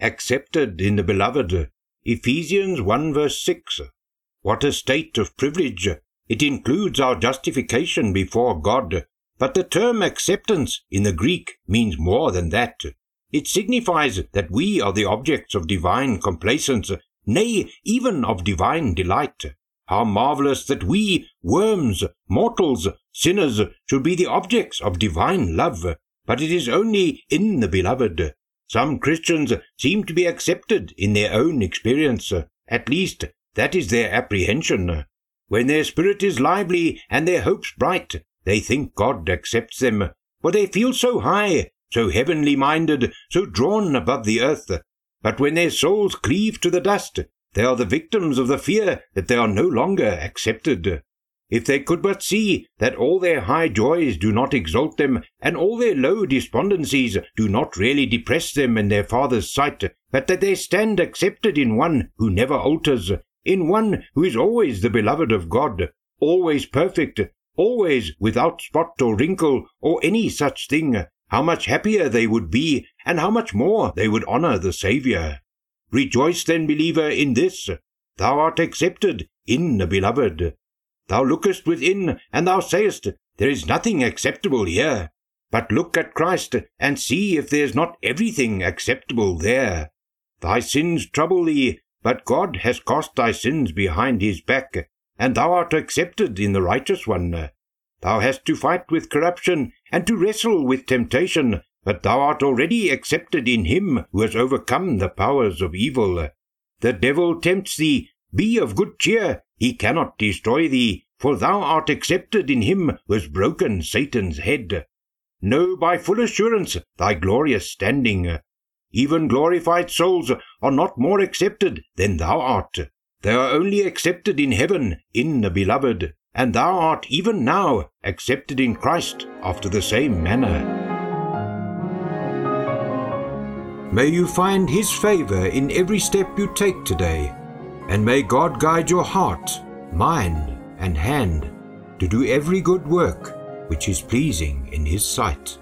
Accepted in the beloved. Ephesians 1 verse 6. What a state of privilege! It includes our justification before God. But the term acceptance in the Greek means more than that. It signifies that we are the objects of divine complacence, nay, even of divine delight. How marvelous that we, worms, mortals, sinners, should be the objects of divine love. But it is only in the beloved. Some Christians seem to be accepted in their own experience. At least, that is their apprehension. When their spirit is lively and their hopes bright, they think God accepts them, for they feel so high, so heavenly minded, so drawn above the earth. But when their souls cleave to the dust, they are the victims of the fear that they are no longer accepted. If they could but see that all their high joys do not exalt them, and all their low despondencies do not really depress them in their Father's sight, but that they stand accepted in one who never alters, in one who is always the beloved of God, always perfect, always without spot or wrinkle or any such thing, how much happier they would be, and how much more they would honor the Saviour. Rejoice then, believer, in this. Thou art accepted in the beloved. Thou lookest within, and thou sayest, There is nothing acceptable here. But look at Christ, and see if there is not everything acceptable there. Thy sins trouble thee, but God has cast thy sins behind his back, and thou art accepted in the righteous one. Thou hast to fight with corruption, and to wrestle with temptation, but thou art already accepted in him who has overcome the powers of evil. The devil tempts thee, be of good cheer, he cannot destroy thee, for thou art accepted in him who has broken Satan's head. Know by full assurance thy glorious standing. Even glorified souls are not more accepted than thou art. They are only accepted in heaven, in the beloved, and thou art even now accepted in Christ after the same manner. May you find His favor in every step you take today and may God guide your heart, mind, and hand to do every good work which is pleasing in His sight.